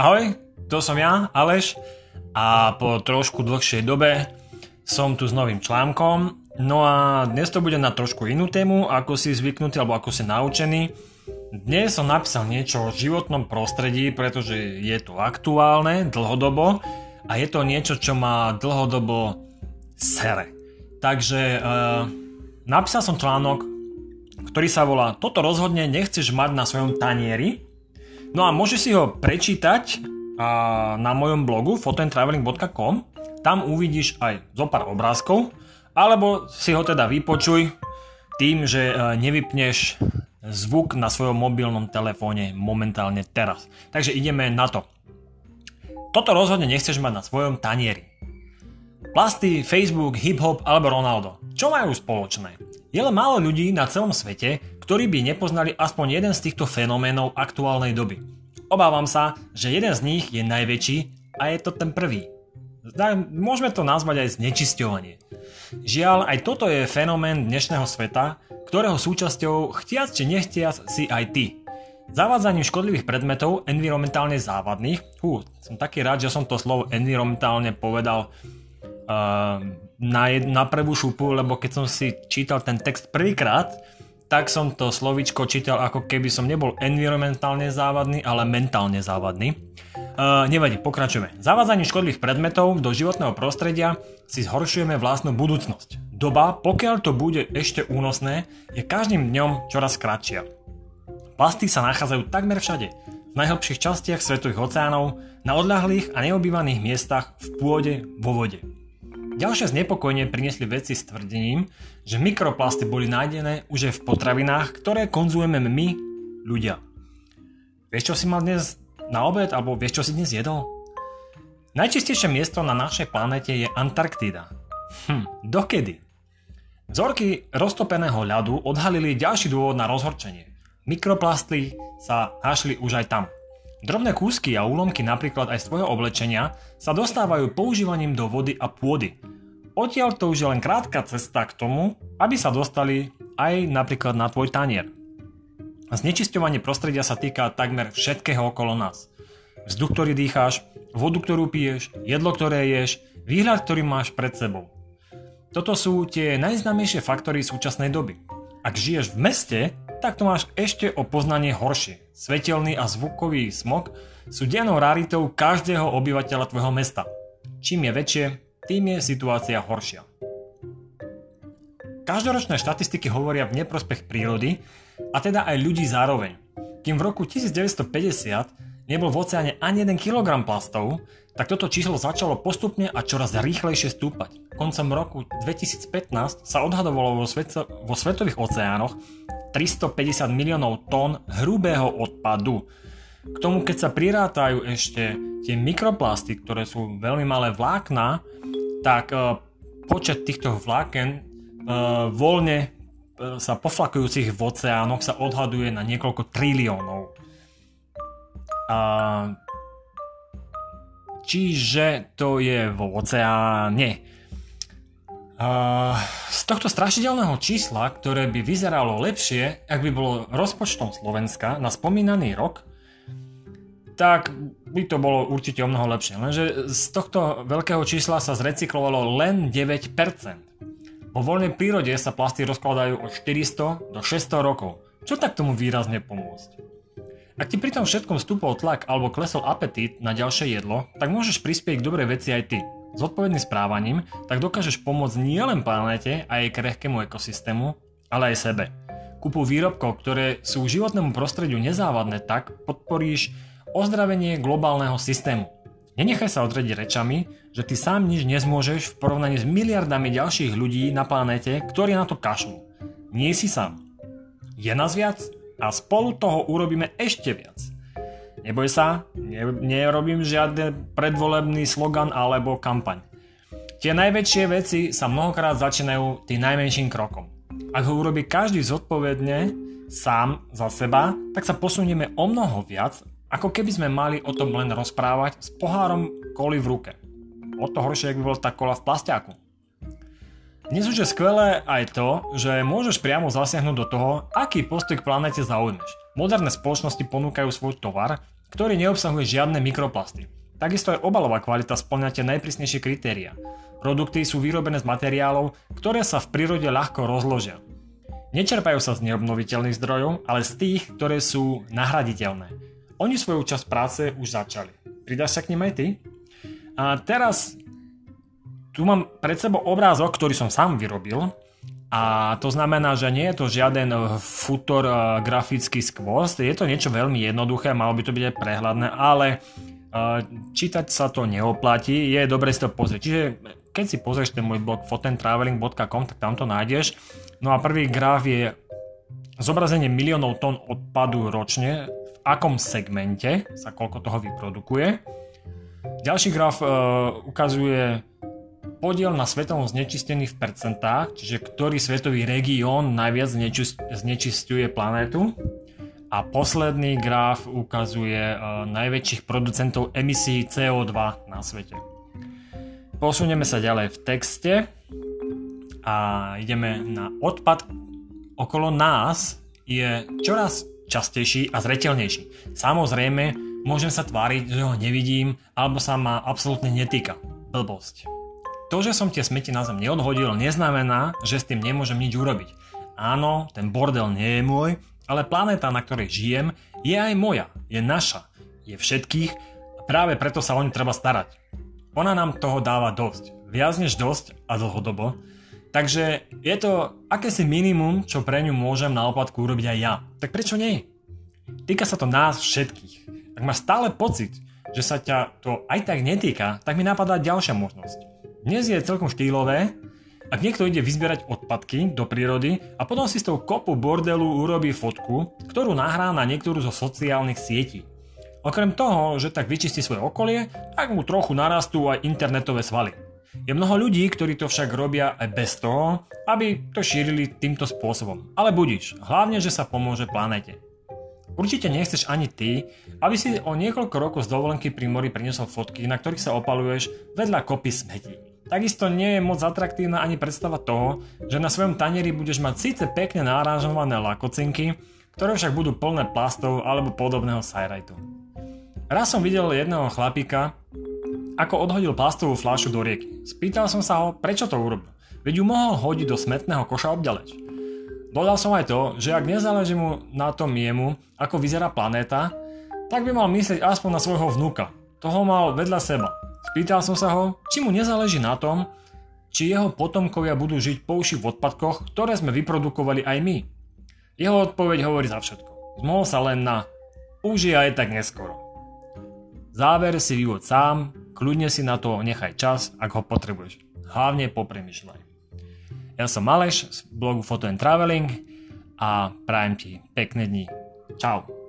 Ahoj, to som ja, Aleš a po trošku dlhšej dobe som tu s novým článkom. No a dnes to bude na trošku inú tému, ako si zvyknutý alebo ako si naučený. Dnes som napísal niečo o životnom prostredí, pretože je to aktuálne, dlhodobo a je to niečo, čo má dlhodobo sere. Takže e, napísal som článok, ktorý sa volá Toto rozhodne nechceš mať na svojom tanieri No a môžeš si ho prečítať na mojom blogu fotoandtraveling.com tam uvidíš aj zo pár obrázkov alebo si ho teda vypočuj tým, že e, nevypneš zvuk na svojom mobilnom telefóne momentálne teraz. Takže ideme na to. Toto rozhodne nechceš mať na svojom tanieri. Plasty, Facebook, hip-hop alebo Ronaldo. Čo majú spoločné? Je len málo ľudí na celom svete, ktorí by nepoznali aspoň jeden z týchto fenoménov aktuálnej doby. Obávam sa, že jeden z nich je najväčší a je to ten prvý. Môžeme to nazvať aj znečisťovanie. Žiaľ, aj toto je fenomén dnešného sveta, ktorého súčasťou chtiac či nechtiac si aj ty. Zavádzaním škodlivých predmetov, environmentálne závadných, hú, som taký rád, že som to slovo environmentálne povedal uh, na, jed, na prvú šupu, lebo keď som si čítal ten text prvýkrát, tak som to slovičko čítal ako keby som nebol environmentálne závadný, ale mentálne závadný. Uh, nevadí, pokračujeme. Zavádzaním škodlivých predmetov do životného prostredia si zhoršujeme vlastnú budúcnosť. Doba, pokiaľ to bude ešte únosné, je každým dňom čoraz kratšia. Plasty sa nachádzajú takmer všade, v najhlbších častiach svetových oceánov, na odľahlých a neobývaných miestach, v pôde, vo vode. Ďalšie znepokojenie priniesli veci s tvrdením, že mikroplasty boli nájdené už aj v potravinách, ktoré konzumujeme my, ľudia. Vieš, čo si mal dnes na obed, alebo vieš, čo si dnes jedol? Najčistejšie miesto na našej planete je Antarktída. Hm, dokedy? Vzorky roztopeného ľadu odhalili ďalší dôvod na rozhorčenie. Mikroplasty sa našli už aj tam. Drobné kúsky a úlomky napríklad aj z tvojho oblečenia sa dostávajú používaním do vody a pôdy. Odtiaľ to už je len krátka cesta k tomu, aby sa dostali aj napríklad na tvoj tanier. Znečisťovanie prostredia sa týka takmer všetkého okolo nás. Vzduch, ktorý dýcháš, vodu, ktorú piješ, jedlo, ktoré ješ, výhľad, ktorý máš pred sebou. Toto sú tie najznámejšie faktory súčasnej doby. Ak žiješ v meste, tak to máš ešte o poznanie horšie. Svetelný a zvukový smog sú dennou raritou každého obyvateľa tvojho mesta. Čím je väčšie, tým je situácia horšia. Každoročné štatistiky hovoria v neprospech prírody a teda aj ľudí zároveň. Kým v roku 1950 nebol v oceáne ani 1 kg plastov, tak toto číslo začalo postupne a čoraz rýchlejšie stúpať. Koncom roku 2015 sa odhadovalo vo, sveto, vo svetových oceánoch 350 miliónov tón hrubého odpadu. K tomu, keď sa prirátajú ešte tie mikroplasty, ktoré sú veľmi malé vlákna, tak e, počet týchto vláken e, voľne e, sa poflakujúcich v oceánoch sa odhaduje na niekoľko triliónov. A, čiže to je vo oceáne z tohto strašidelného čísla, ktoré by vyzeralo lepšie, ak by bolo rozpočtom Slovenska na spomínaný rok, tak by to bolo určite o mnoho lepšie. Lenže z tohto veľkého čísla sa zrecyklovalo len 9%. Vo voľnej prírode sa plasty rozkladajú od 400 do 600 rokov. Čo tak tomu výrazne pomôcť? Ak ti pri tom všetkom stúpol tlak alebo klesol apetít na ďalšie jedlo, tak môžeš prispieť k dobrej veci aj ty zodpovedným správaním, tak dokážeš pomôcť nielen planéte a jej krehkému ekosystému, ale aj sebe. Kúpu výrobkov, ktoré sú životnému prostrediu nezávadné, tak podporíš ozdravenie globálneho systému. Nenechaj sa odrediť rečami, že ty sám nič nezmôžeš v porovnaní s miliardami ďalších ľudí na planéte, ktorí na to kašľú. Nie si sám. Je nás viac a spolu toho urobíme ešte viac. Neboj sa, ne, nerobím žiadny predvolebný slogan alebo kampaň. Tie najväčšie veci sa mnohokrát začínajú tým najmenším krokom. Ak ho urobí každý zodpovedne, sám za seba, tak sa posunieme o mnoho viac, ako keby sme mali o tom len rozprávať s pohárom koli v ruke. O to horšie, ak by bol tá kola v plastiaku. Dnes už je skvelé aj to, že môžeš priamo zasiahnuť do toho, aký postoj k planete zaujmeš. Moderné spoločnosti ponúkajú svoj tovar ktorý neobsahuje žiadne mikroplasty. Takisto aj obalová kvalita splňa tie najprísnejšie kritéria. Produkty sú vyrobené z materiálov, ktoré sa v prírode ľahko rozložia. Nečerpajú sa z neobnoviteľných zdrojov, ale z tých, ktoré sú nahraditeľné. Oni svoju časť práce už začali. Pridáš sa k nim aj ty? A teraz tu mám pred sebou obrázok, ktorý som sám vyrobil a to znamená, že nie je to žiaden futor uh, grafický skvost, je to niečo veľmi jednoduché, malo by to byť aj prehľadné, ale uh, čítať sa to neoplatí, je dobre si to pozrieť. Čiže keď si pozrieš ten môj blog fotentraveling.com, tak tam to nájdeš. No a prvý graf je zobrazenie miliónov tón odpadu ročne, v akom segmente sa koľko toho vyprodukuje. Ďalší graf uh, ukazuje podiel na svetovom znečistení v percentách, čiže ktorý svetový región najviac znečistuje planétu. A posledný graf ukazuje uh, najväčších producentov emisí CO2 na svete. Posunieme sa ďalej v texte a ideme na odpad okolo nás je čoraz častejší a zretelnejší. Samozrejme, môžem sa tváriť, že ho nevidím alebo sa ma absolútne netýka. Blbosť. To, že som tie smeti na zem neodhodil, neznamená, že s tým nemôžem nič urobiť. Áno, ten bordel nie je môj, ale planéta, na ktorej žijem, je aj moja, je naša, je všetkých a práve preto sa o ňu treba starať. Ona nám toho dáva dosť, viac než dosť a dlhodobo, takže je to akési minimum, čo pre ňu môžem na oplatku urobiť aj ja. Tak prečo nie? Týka sa to nás všetkých. Ak máš stále pocit, že sa ťa to aj tak netýka, tak mi napadá ďalšia možnosť. Dnes je celkom štýlové, ak niekto ide vyzbierať odpadky do prírody a potom si s tou kopu bordelu urobí fotku, ktorú nahrá na niektorú zo sociálnych sietí. Okrem toho, že tak vyčistí svoje okolie, tak mu trochu narastú aj internetové svaly. Je mnoho ľudí, ktorí to však robia aj bez toho, aby to šírili týmto spôsobom. Ale budíš, hlavne, že sa pomôže planete. Určite nechceš ani ty, aby si o niekoľko rokov z dovolenky pri mori priniesol fotky, na ktorých sa opaluješ vedľa kopy smetí. Takisto nie je moc atraktívna ani predstava toho, že na svojom tanieri budeš mať síce pekne náražované lakocinky, ktoré však budú plné plastov alebo podobného sajrajtu. Raz som videl jedného chlapíka, ako odhodil plastovú fľašu do rieky. Spýtal som sa ho, prečo to urobil. Veď ju mohol hodiť do smetného koša obďaleč. Dodal som aj to, že ak nezáleží mu na tom jemu, ako vyzerá planéta, tak by mal myslieť aspoň na svojho vnúka. Toho mal vedľa seba. Spýtal som sa ho, či mu nezáleží na tom, či jeho potomkovia budú žiť po uši v odpadkoch, ktoré sme vyprodukovali aj my. Jeho odpoveď hovorí za všetko. Zmohol sa len na už je aj tak neskoro. Záver si vyvod sám, kľudne si na to nechaj čas, ak ho potrebuješ. Hlavne popremýšľaj. Ja som Maleš z blogu Photo and Traveling a prajem ti pekné dni. Čau.